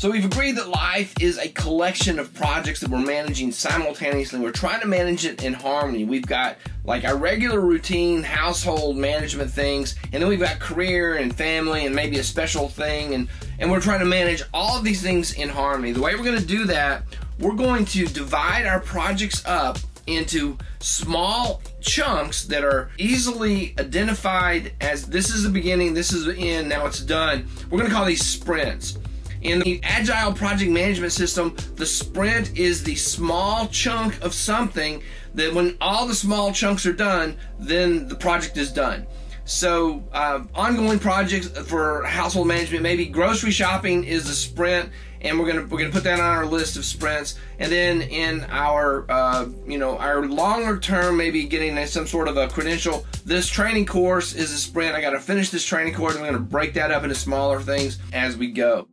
So we've agreed that life is a collection of projects that we're managing simultaneously. We're trying to manage it in harmony. We've got like our regular routine household management things, and then we've got career and family and maybe a special thing, and, and we're trying to manage all of these things in harmony. The way we're going to do that, we're going to divide our projects up into small chunks that are easily identified as this is the beginning, this is the end, now it's done. We're going to call these sprints. In the agile project management system, the sprint is the small chunk of something that when all the small chunks are done, then the project is done. So, uh, ongoing projects for household management, maybe grocery shopping is a sprint, and we're gonna we're gonna put that on our list of sprints. And then in our uh, you know our longer term, maybe getting some sort of a credential. This training course is a sprint. I got to finish this training course. I'm gonna break that up into smaller things as we go.